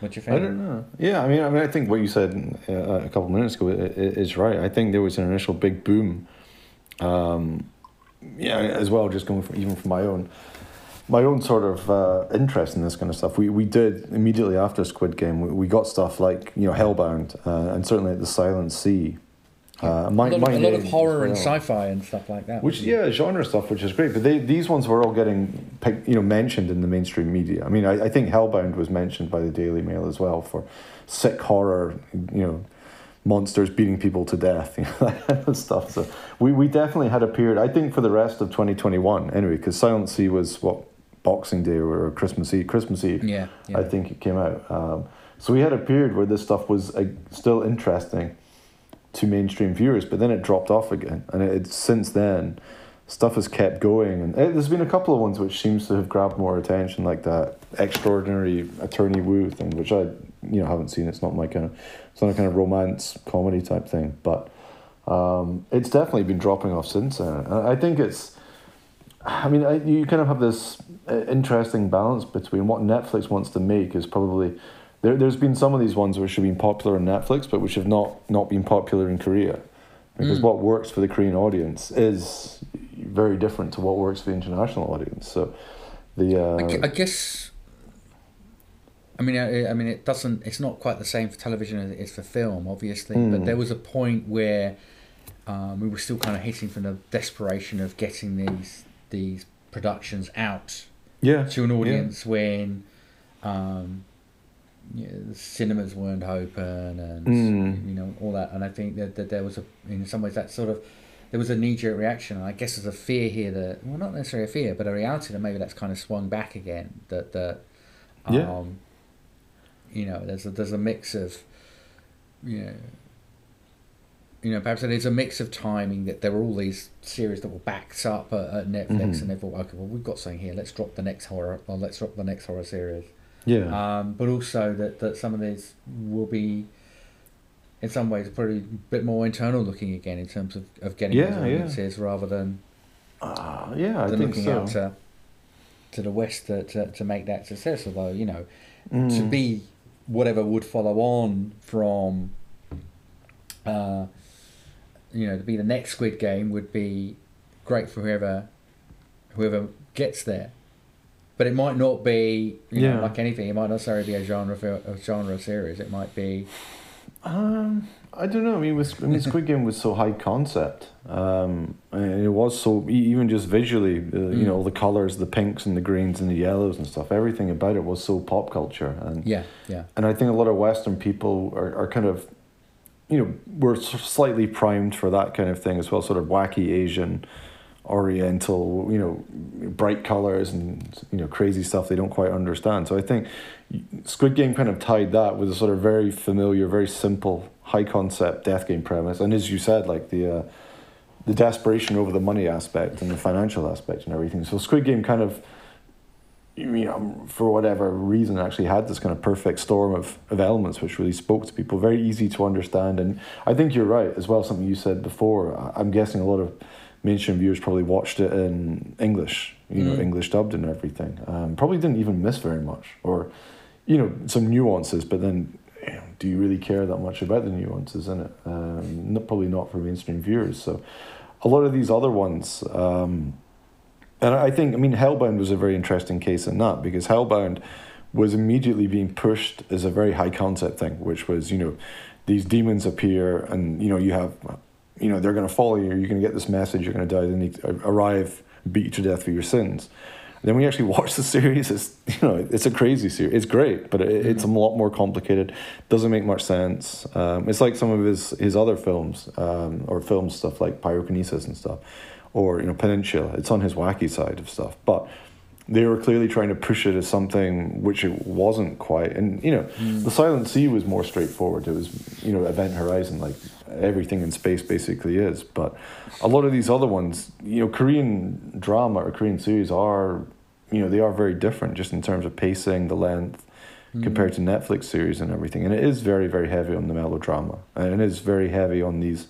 Speaker 1: what do you think?
Speaker 2: I don't know. Yeah, I mean, I mean, I think what you said uh, a couple of minutes ago is right. I think there was an initial big boom. Um, yeah, as well, just going from even from my own, my own sort of uh, interest in this kind of stuff. We we did immediately after Squid Game. We, we got stuff like you know Hellbound, uh, and certainly The Silent Sea Uh,
Speaker 1: a
Speaker 2: Mi-
Speaker 1: lot, of, a lot of horror and sci-fi and stuff like that.
Speaker 2: Which yeah, genre stuff, which is great. But they, these ones were all getting you know mentioned in the mainstream media. I mean, I, I think Hellbound was mentioned by the Daily Mail as well for sick horror, you know, monsters beating people to death, you know, that kind of stuff. So we, we definitely had a period. I think for the rest of twenty twenty one anyway, because Silent Sea was what Boxing Day or Christmas Eve. Christmas Eve.
Speaker 1: Yeah, yeah.
Speaker 2: I think it came out. Um, so we had a period where this stuff was uh, still interesting to mainstream viewers, but then it dropped off again, and it, it's since then stuff has kept going, and it, there's been a couple of ones which seems to have grabbed more attention, like that extraordinary Attorney Woo thing, which I you know haven't seen. It's not my kind of it's not a kind of romance comedy type thing, but um, it's definitely been dropping off since then. And I think it's. I mean, I, you kind of have this uh, interesting balance between what Netflix wants to make is probably there. There's been some of these ones which have been popular on Netflix, but which have not not been popular in Korea, because what works for the Korean audience is very different to what works for the international audience. So, the uh,
Speaker 1: I, I guess. I mean, I, I mean, it doesn't. It's not quite the same for television as it is for film, obviously.
Speaker 2: Hmm.
Speaker 1: But there was a point where um, we were still kind of hitting from the desperation of getting these these productions out
Speaker 2: yeah
Speaker 1: to an
Speaker 2: yeah.
Speaker 1: audience when um, you know, the cinemas weren't open and
Speaker 2: Mm.
Speaker 1: you know all that. And I think that, that there was a in some ways that sort of there was a knee jerk reaction. And I guess there's a fear here that well, not necessarily a fear, but a reality that maybe that's kind of swung back again. That that um,
Speaker 2: Yeah.
Speaker 1: you know there's a there's a mix of you know. You know, perhaps it's a mix of timing that there were all these series that were backed up at, at Netflix,
Speaker 2: Mhm.
Speaker 1: and they thought, okay, well, we've got something here. Let's drop the next horror, or let's drop the next horror series.
Speaker 2: yeah
Speaker 1: Um, but also that, that some of these will be, in some ways, probably a bit more internal looking again in terms of, of getting
Speaker 2: Yeah,
Speaker 1: those
Speaker 2: yeah.
Speaker 1: audiences rather than,
Speaker 2: Uh, yeah I
Speaker 1: than
Speaker 2: think
Speaker 1: looking
Speaker 2: so.
Speaker 1: out to, to the West to, to, to make that success. Although, you know, to
Speaker 2: Mm.
Speaker 1: be whatever would follow on from, uh, you know, to be the next Squid Game would be great for whoever, whoever gets there. But it might not be, you
Speaker 2: Yeah.
Speaker 1: know, like anything. It might not necessarily be a genre fil- a genre series. It might be,
Speaker 2: Um, I don't know. I mean, with, I mean, Squid Game was so high concept, um, and it was so even just visually, uh, you
Speaker 1: Mm.
Speaker 2: know, the colors, the pinks and the greens and the yellows and stuff. Everything about it was so pop culture, and
Speaker 1: yeah, yeah,
Speaker 2: and I think a lot of Western people are, are kind of, you know, we're slightly primed for that kind of thing as well, sort of wacky Asian, Oriental, you know, bright colors and you know crazy stuff they don't quite understand. So I think Squid Game kind of tied that with a sort of very familiar, very simple, high concept death game premise, and as you said, like the. Uh, the desperation over the money aspect and the financial aspect and everything. So Squid Game kind of you know, for whatever reason, actually had this kind of perfect storm of, of elements which really spoke to people, very easy to understand. And I think you're right as well, something you said before. I'm guessing a lot of mainstream viewers probably watched it in English, you know,
Speaker 1: Mm.
Speaker 2: English dubbed and everything. Um, probably didn't even miss very much, or, you know, some nuances, but then. You know, do you really care that much about the nuances in it? Um, not, probably not for mainstream viewers. So, a lot of these other ones, um, and I think, I mean, Hellbound was a very interesting case in that because Hellbound was immediately being pushed as a very high concept thing, which was, you know, these demons appear and, you know, you have, you know, they're going to follow you, you're going to get this message, you're going to die, then they arrive, beat you to death for your sins. then we actually watch the series, it's, you know, it's a crazy series. It's great, but it, it's a lot more complicated, doesn't make much sense. Um, it's like some of his, his other films, um, or film stuff like Pyrokinesis and stuff or you know Peninsula. It's on his wacky side of stuff, but they were clearly trying to push it as something which it wasn't quite. And you know, mm. the Silent Sea was more straightforward. It was you know Event Horizon, like everything in space basically is. But a lot of these other ones, you know, Korean drama or Korean series are, you know, they are very different just in terms of pacing, the length. Mm. Compared to Netflix series and everything, and it is very, very heavy on the melodrama, and it is very heavy on these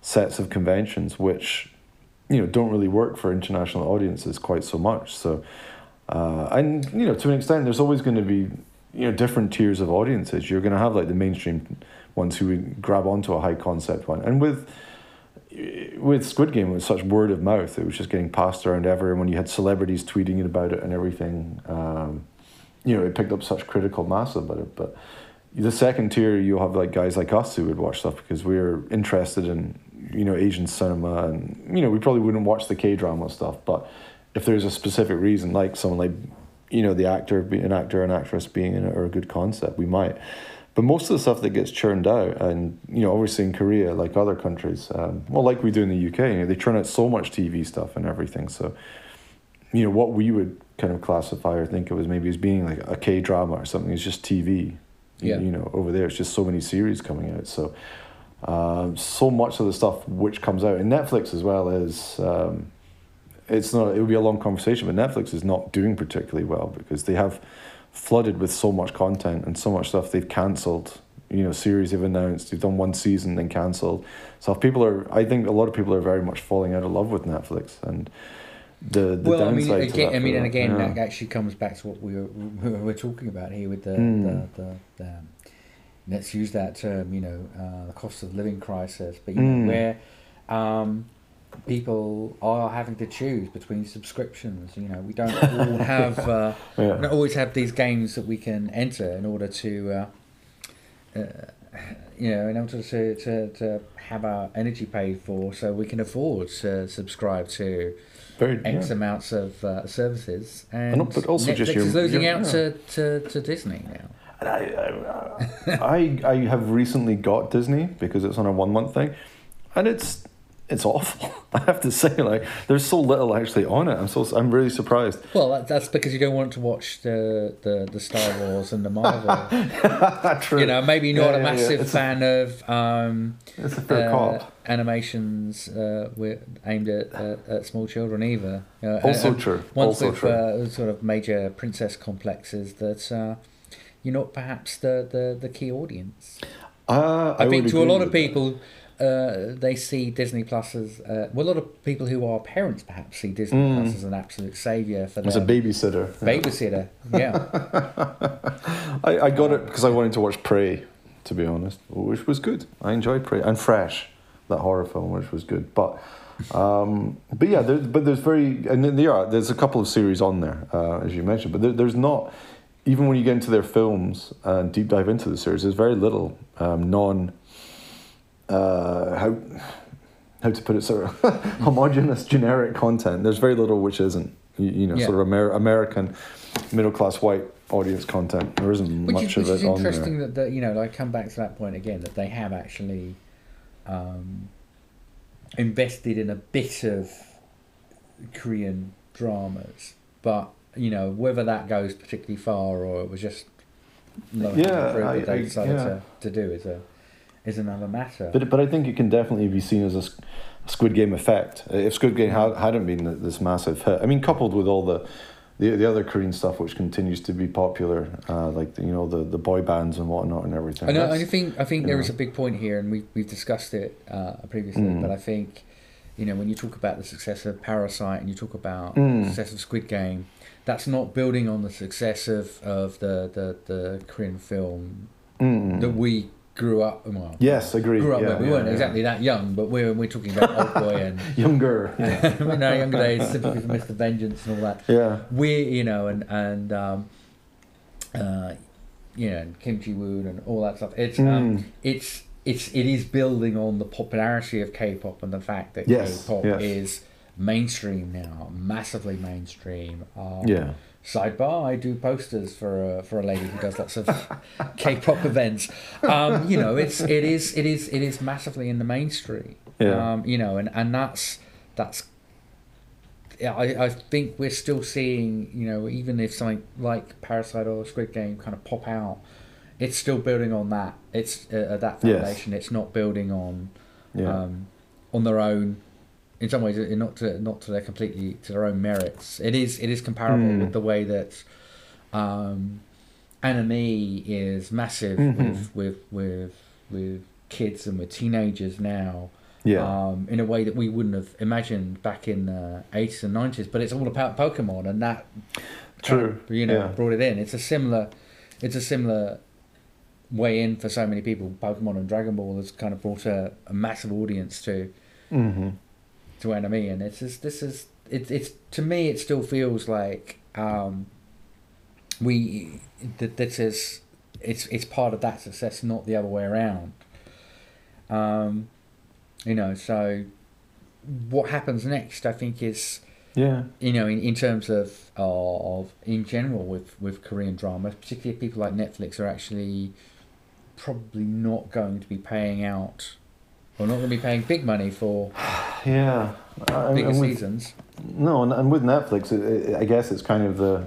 Speaker 2: sets of conventions, which you know don't really work for international audiences quite so much. So, uh, and you know to an extent, there's always going to be you know different tiers of audiences. You're going to have like the mainstream ones who would grab onto a high concept one, and with with Squid Game, it was such word of mouth. It was just getting passed around everyone. You had celebrities tweeting about it and everything. Um, you know, it picked up such critical mass about it, but the second tier you'll have like guys like us who would watch stuff because we're interested in you know Asian cinema and you know we probably wouldn't watch the K drama stuff, but if there's a specific reason like someone like you know the actor an actor and actress being in it or a good concept, we might. But most of the stuff that gets churned out, and you know, obviously in Korea, like other countries, um, well, like we do in the UK, you know, they churn out so much TV stuff and everything. So, you know, what we would kind of classify or think of as maybe as being like a K drama or something is just TV.
Speaker 1: Yeah.
Speaker 2: You know, over there, it's just so many series coming out. So, um, so much of the stuff which comes out in Netflix as well is, um, it's not. It would be a long conversation, but Netflix is not doing particularly well because they have flooded with so much content and so much stuff they've cancelled. You know, series they've announced, they've done one season then cancelled. So people are, I think a lot of people are very much falling out of love with Netflix and the the
Speaker 1: well, I mean, again,
Speaker 2: that
Speaker 1: I mean, and again,
Speaker 2: yeah.
Speaker 1: that actually comes back to what we were, we were talking about here with the,
Speaker 2: Hmm.
Speaker 1: the, the, the um, let's use that term, you know, uh, the cost of living crisis, but you know,
Speaker 2: Hmm.
Speaker 1: where um, people are having to choose between subscriptions. You know, we don't all have, uh,
Speaker 2: Yeah.
Speaker 1: we don't always have these games that we can enter in order to. Uh, uh, you know, in order to, to, to have our energy paid for, so we can afford to subscribe to
Speaker 2: very
Speaker 1: X
Speaker 2: yeah.
Speaker 1: amounts of uh, services, and
Speaker 2: know, but also
Speaker 1: Netflix
Speaker 2: just your-
Speaker 1: is losing
Speaker 2: your-
Speaker 1: out
Speaker 2: yeah.
Speaker 1: to, to, to Disney now.
Speaker 2: And I, I, I, I have recently got Disney because it's on a one month thing, and it's it's awful. I have to say, like, there's so little actually on it. I'm so I'm really surprised.
Speaker 1: Well, that's because you don't want to watch the, the, the Star Wars and the Marvel.
Speaker 2: True.
Speaker 1: you know, maybe not
Speaker 2: Yeah,
Speaker 1: a
Speaker 2: yeah, yeah.
Speaker 1: massive
Speaker 2: a-
Speaker 1: fan of um,
Speaker 2: It's a fair
Speaker 1: uh, animations uh, aimed at, at, at small children either. You know,
Speaker 2: Also
Speaker 1: and- and
Speaker 2: true.
Speaker 1: Ones
Speaker 2: Also
Speaker 1: with
Speaker 2: true.
Speaker 1: Uh, sort of major princess complexes that uh, you're not perhaps the, the, the key audience.
Speaker 2: Uh,
Speaker 1: I, think to a lot of people, uh, they see Disney Plus as uh, well. A lot of people who are parents perhaps see Disney Plus as an absolute savior for them.
Speaker 2: As Mm. a babysitter.
Speaker 1: babysitter. Yeah,
Speaker 2: I, I got it because I wanted to watch Prey, to be honest, which was good. I enjoyed Prey and Fresh, that horror film, which was good. But, um, but yeah, there, but there's very and there are there's a couple of series on there, uh, as you mentioned, but there, there's not. Even when you get into their films and deep dive into the series, there's very little um, non. Uh, how how to put it sort of homogenous generic content. There's very little which isn't you, you know
Speaker 1: Yeah.
Speaker 2: sort of Amer- American middle class white audience content. There isn't
Speaker 1: which
Speaker 2: much
Speaker 1: is,
Speaker 2: of
Speaker 1: which
Speaker 2: it
Speaker 1: is
Speaker 2: on
Speaker 1: interesting that, that you know, like come back to that point again that they have actually um, invested in a bit of Korean dramas, but you know whether that goes particularly far or it was just low
Speaker 2: Yeah,
Speaker 1: fruit
Speaker 2: I-
Speaker 1: that they decided
Speaker 2: yeah.
Speaker 1: to, to do is a is another matter.
Speaker 2: But but I think it can definitely be seen as a Squid Game effect. If Squid Game had, hadn't been this massive hit, I mean, coupled with all the the, the other Korean stuff which continues to be popular, uh, like the, you know the, the boy bands and whatnot and everything.
Speaker 1: I know.
Speaker 2: That's-
Speaker 1: I think. I think there
Speaker 2: know.
Speaker 1: is a big point here, and we we've discussed it uh, previously.
Speaker 2: Mm.
Speaker 1: But I think, you know, when you talk about the success of Parasite and you talk about
Speaker 2: Mm.
Speaker 1: the success of Squid Game, that's not building on the success of, of the, the, the Korean film
Speaker 2: Mm.
Speaker 1: that we grew up. Well,
Speaker 2: Yes, agreed.
Speaker 1: grew up
Speaker 2: yeah,
Speaker 1: with. We
Speaker 2: yeah,
Speaker 1: weren't
Speaker 2: yeah.
Speaker 1: exactly that young, but we're we're talking about Old Boy and
Speaker 2: younger. Yeah.
Speaker 1: in our younger days, Sympathy for Mr. Vengeance and all that
Speaker 2: yeah.
Speaker 1: we you know and and um, uh, you know and Kim Ji Woon and all that stuff. It's
Speaker 2: Mm.
Speaker 1: um, it's it's it is building on the popularity of K-pop and the fact that
Speaker 2: Yes,
Speaker 1: K-pop
Speaker 2: yes.
Speaker 1: is mainstream now, massively mainstream. Um,
Speaker 2: Yeah.
Speaker 1: Sidebar: I do posters for a, for a lady who does lots of K-pop events. Um, you know, it's it is it is it is massively in the mainstream.
Speaker 2: Yeah.
Speaker 1: Um, you know, and and that's that's yeah, I, I think we're still seeing, you know, even if something like Parasite or Squid Game kind of pop out, it's still building on that. It's uh, that
Speaker 2: Yes.
Speaker 1: foundation. It's not building on
Speaker 2: Yeah.
Speaker 1: um, on their own. In some ways, not to not to their completely to their own merits. It is it is comparable
Speaker 2: Mm.
Speaker 1: with the way that um, anime is massive
Speaker 2: Mhm.
Speaker 1: with with with with kids and with teenagers now
Speaker 2: yeah.
Speaker 1: um, in a way that we wouldn't have imagined back in the 80s and 90s. But it's all about Pokemon, and that kind
Speaker 2: True.
Speaker 1: of, you know
Speaker 2: yeah.
Speaker 1: brought it in. It's a similar, it's a similar way in for so many people. Pokemon and Dragon Ball has kind of brought a, a massive audience to
Speaker 2: hmm
Speaker 1: to anime, and it's just, this is it, it's to me it still feels like um, we that this is it's it's part of that success, not the other way around. Um, you know, so what happens next, I think, is
Speaker 2: Yeah.
Speaker 1: you know, in, in terms of of in general with with Korean dramas, particularly people like Netflix are actually probably not going to be paying out or not going to be paying big money for
Speaker 2: Yeah. I-
Speaker 1: bigger
Speaker 2: with-
Speaker 1: seasons.
Speaker 2: No, and, and with Netflix, it, it, I guess it's kind of the,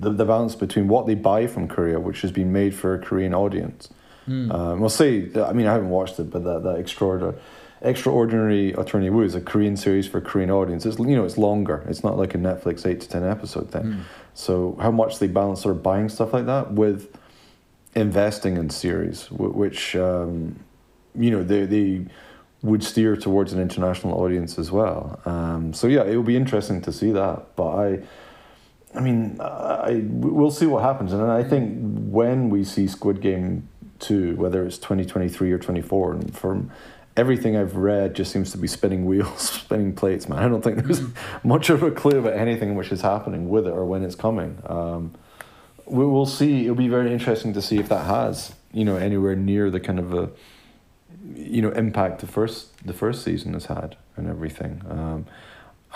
Speaker 2: the the balance between what they buy from Korea, which has been made for a Korean audience. Um, we'll see. I mean, I haven't watched it, but that that extraordinary, extraordinary Attorney Woo is a Korean series for a Korean audience. It's you know it's longer. It's not like a Netflix eight to ten episode thing. So how much they balance sort of buying stuff like that with investing in series, which um, you know they they would steer towards an international audience as well. Um, so yeah, it will be interesting to see that. But I, I mean, I we'll see what happens, and I think when we see Squid Game two, whether it's twenty twenty three or twenty four, and from everything I've read, just seems to be spinning wheels, spinning plates. Man, I don't think there's much of a clue about anything which is happening with it or when it's coming. Um, we, we'll see. It'll be very interesting to see if that has you know anywhere near the kind of a you know impact the first the first season has had and everything. Um,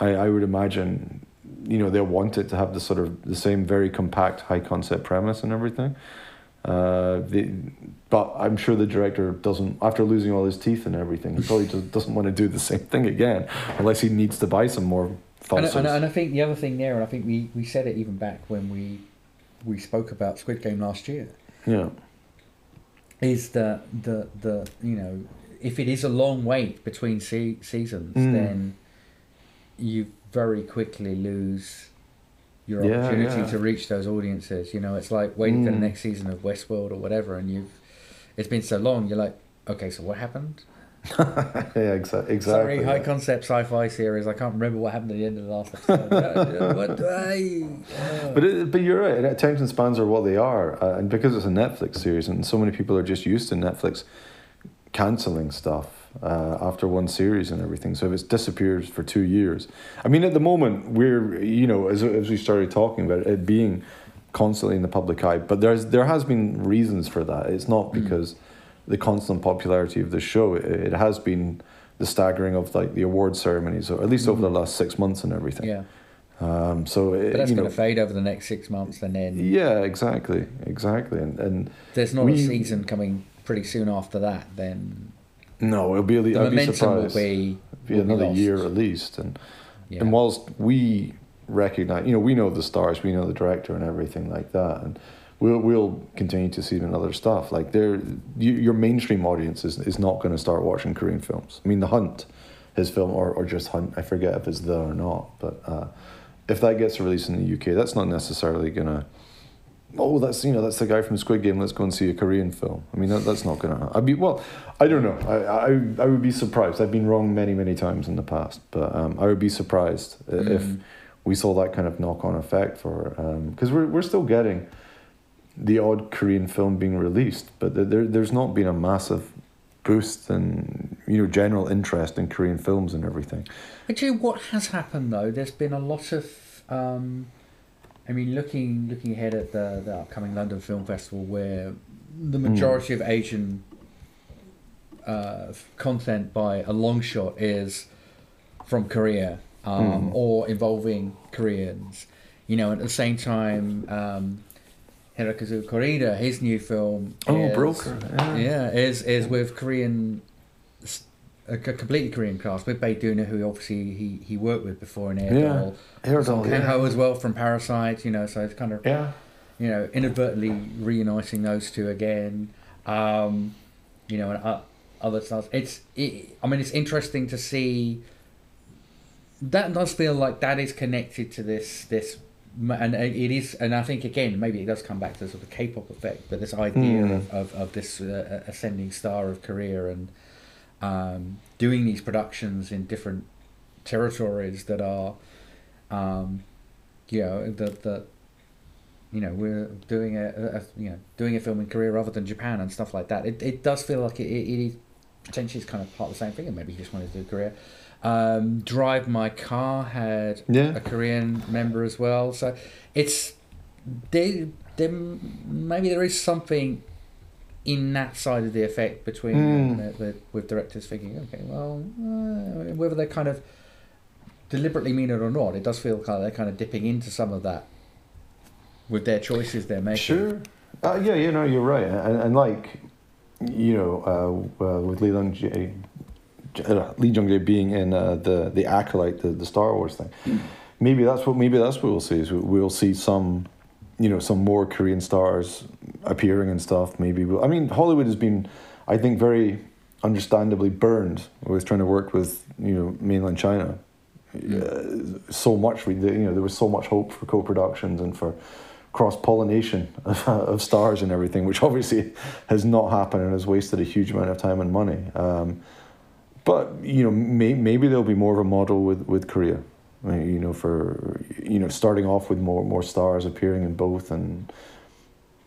Speaker 2: I I would imagine you know they'll want it to have the sort of the same very compact high concept premise and everything. Uh, the, but I'm sure the director doesn't after losing all his teeth and everything. He probably just doesn't want to do the same thing again unless he needs to buy some more.
Speaker 1: And, and, and I think the other thing there, and I think we, we said it even back when we we spoke about Squid Game last year,
Speaker 2: yeah,
Speaker 1: is that the the you know if it is a long wait between se- seasons,
Speaker 2: Mm.
Speaker 1: then you very quickly lose your
Speaker 2: Yeah,
Speaker 1: opportunity
Speaker 2: yeah.
Speaker 1: to reach those audiences. You know, it's like waiting for the
Speaker 2: Mm.
Speaker 1: next season of Westworld or whatever, and you've it's been so long. You're like, okay, so what happened?
Speaker 2: yeah, exa- exactly.
Speaker 1: Sorry, high
Speaker 2: yeah.
Speaker 1: concept sci-fi series. I can't remember what happened at the end of the last episode. What? I, uh,
Speaker 2: But it, but you're right. Attention spans are what they are, uh, and because it's a Netflix series, and so many people are just used to Netflix canceling stuff uh, after one series and everything. So if it's disappears for two years, I mean, at the moment we're you know as as we started talking about it, it being constantly in the public eye, but there's there has been reasons for that. It's not because the constant popularity of the show. It, it has been the staggering of like the award ceremonies, or at least over the last six months and everything.
Speaker 1: yeah,
Speaker 2: Um, so it,
Speaker 1: but that's going to fade over the next six months, and then
Speaker 2: yeah, exactly, exactly, and and
Speaker 1: there's not a season coming pretty soon after that. Then
Speaker 2: no, it'll be.
Speaker 1: the
Speaker 2: I'd be
Speaker 1: momentum will
Speaker 2: surprised.
Speaker 1: be,
Speaker 2: be
Speaker 1: will
Speaker 2: another
Speaker 1: lost.
Speaker 2: year at least, and
Speaker 1: Yeah.
Speaker 2: and whilst we recognize, you know, we know the stars, we know the director and everything like that, and we'll we'll continue to see them in other stuff. Like they're you, your mainstream audience is is not going to start watching Korean films. I mean, The Hunt, his film, or or just Hunt. I forget if it's the or not, but uh, if that gets released in the UK, that's not necessarily gonna. Oh, that's you know that's the guy from Squid Game. Let's go and see a Korean film. I mean that, that's not gonna. I'd be well. I don't know. I, I I would be surprised. I've been wrong many many times in the past, but um, I would be surprised i- if
Speaker 1: Mm.
Speaker 2: we saw that kind of knock on effect for because we're we're still getting the odd Korean film being released, but there- there there's not been a massive boost in you know general interest in Korean films and everything.
Speaker 1: Actually, what has happened though? There's been a lot of. Um, I mean, looking looking ahead at the, the upcoming London Film Festival, where the majority of Asian uh, content by a long shot is from Korea um, or involving Koreans. You know, at the same time, um, Hirokazu Kore-eda, his new film,
Speaker 2: Oh,
Speaker 1: is,
Speaker 2: Broker, yeah.
Speaker 1: yeah, is is with Korean a completely Korean cast with Bae Doona, who obviously he, he worked with before in Air Doll.
Speaker 2: Airdoll,
Speaker 1: Song
Speaker 2: yeah.
Speaker 1: Kang-ho as well from Parasite, you know, so it's kind of,
Speaker 2: Yeah.
Speaker 1: you know, inadvertently reuniting those two again. Um, you know, and uh, other stars. It's, it, I mean, it's interesting to see. That does feel like that is connected to this this, and it is, and I think again maybe it does come back to sort of K-pop effect, but this idea
Speaker 2: Hmm.
Speaker 1: of, of, of this uh, ascending star of Korea and um, doing these productions in different territories that are, um, you know, that that you know we're doing a, a, a you know doing a film in Korea rather than Japan and stuff like that. It it does feel like it, it, it is potentially is kind of part of the same thing, and maybe he just wanted to do Korea. Um, Drive My Car had
Speaker 2: Yeah.
Speaker 1: a Korean member as well, so it's they then maybe there is something in that side of the effect between
Speaker 2: Mm.
Speaker 1: the, the, with directors thinking, okay, well, uh, whether they kind of deliberately mean it or not, it does feel kind of they're kind of dipping into some of that with their choices they're making.
Speaker 2: Sure. Uh, yeah, you know, you're right. And, and like, you know, uh, uh, with Lee Jae, uh, Lee Jung Jae being in uh, the the acolyte, the, the Star Wars thing, maybe that's what maybe that's what we'll see. Is we- we'll see some, you know, some more Korean stars appearing and stuff. Maybe we'll, I mean, Hollywood has been, I think, very understandably burned with trying to work with you know mainland China. Uh, so much we you know there was so much hope for co-productions and for cross pollination of, of stars and everything, which obviously has not happened and has wasted a huge amount of time and money. Um, but you know, may, maybe there'll be more of a model with with Korea. You know, for you know, starting off with more more stars appearing in both and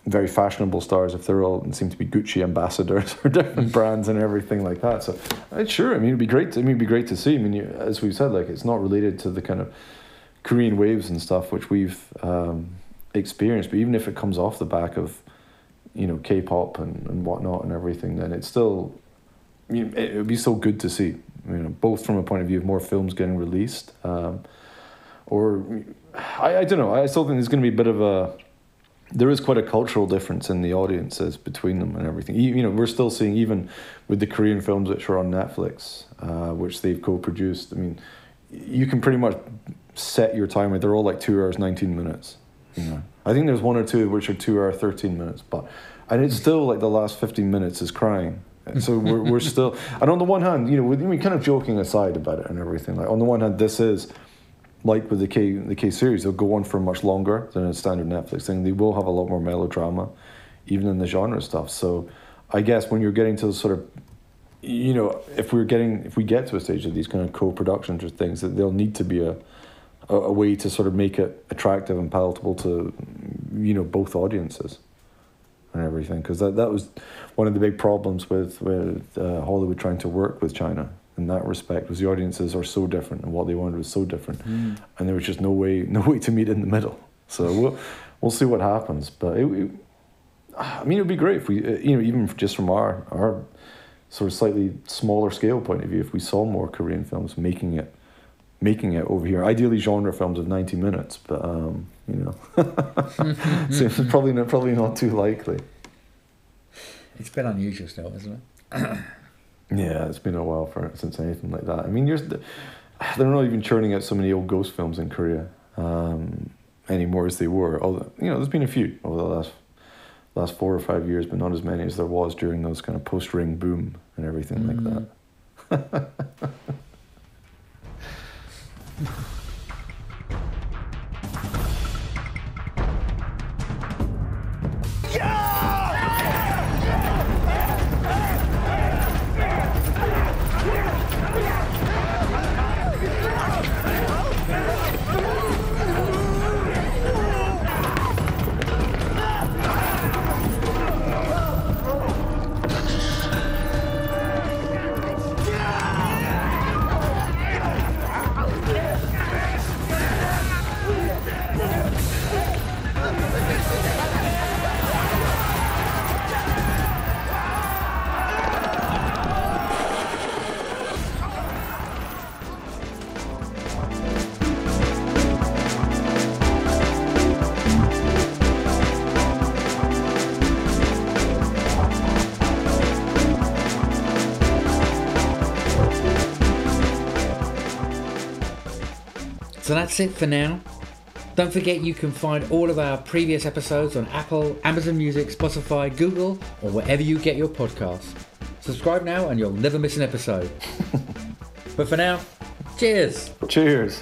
Speaker 2: very fashionable stars if they're all seem to be Gucci ambassadors or different brands and everything like that. So, uh, sure, I mean, it'd be great. To, I mean, it'd be great to see. I mean, you, as we said, like it's not related to the kind of Korean waves and stuff which we've um, experienced. But even if it comes off the back of you know K-pop and, and whatnot and everything, then it's still it would be so good to see. You know, both from a point of view of more films getting released, um, or I, I don't know. I still think there's going to be a bit of a there is quite a cultural difference in the audiences between them and everything. You, know, we're still seeing even with the Korean films which are on Netflix, uh, which they've co-produced. I mean, you can pretty much set your timer. They're all like two hours nineteen minutes. You know, I think there's one or two which are two hour thirteen minutes, but and it's still like the last fifteen minutes is crying. So we're we're still and on the one hand, you know, mean, kind of joking aside about it and everything. Like on the one hand, this is like with the K the K series, they'll go on for much longer than a standard Netflix thing. They will have a lot more melodrama, even in the genre stuff. So, I guess when you're getting to the sort of, you know, if we're getting if we get to a stage of these kind of co-productions or things, that there'll need to be a, a a way to sort of make it attractive and palatable to, you know, both audiences, and everything. Because that that was one of the big problems with with uh, Hollywood trying to work with China in that respect was the audiences are so different and what they wanted was so different. And there was just no way no way to meet in the middle. So we'll we'll see what happens. But it, it, I mean it would be great if we uh, you know even just from our our sort of slightly smaller scale point of view if we saw more Korean films making it making it over here. Ideally genre films of 90 minutes but um you know so it's probably not probably not too likely
Speaker 1: It's been unusual still, isn't it?
Speaker 2: Yeah, it's been a while for since anything like that. I mean, you're, they're not even churning out so many old ghost films in Korea um, anymore as they were. Although you know, there's been a few over the last last four or five years, but not as many as there was during those kind of post Ring boom and everything like that.
Speaker 1: So that's it for now. Don't forget you can find all of our previous episodes on Apple, Amazon Music, Spotify, Google, or wherever you get your podcasts. Subscribe now and you'll never miss an episode. but for now, cheers!
Speaker 2: Cheers.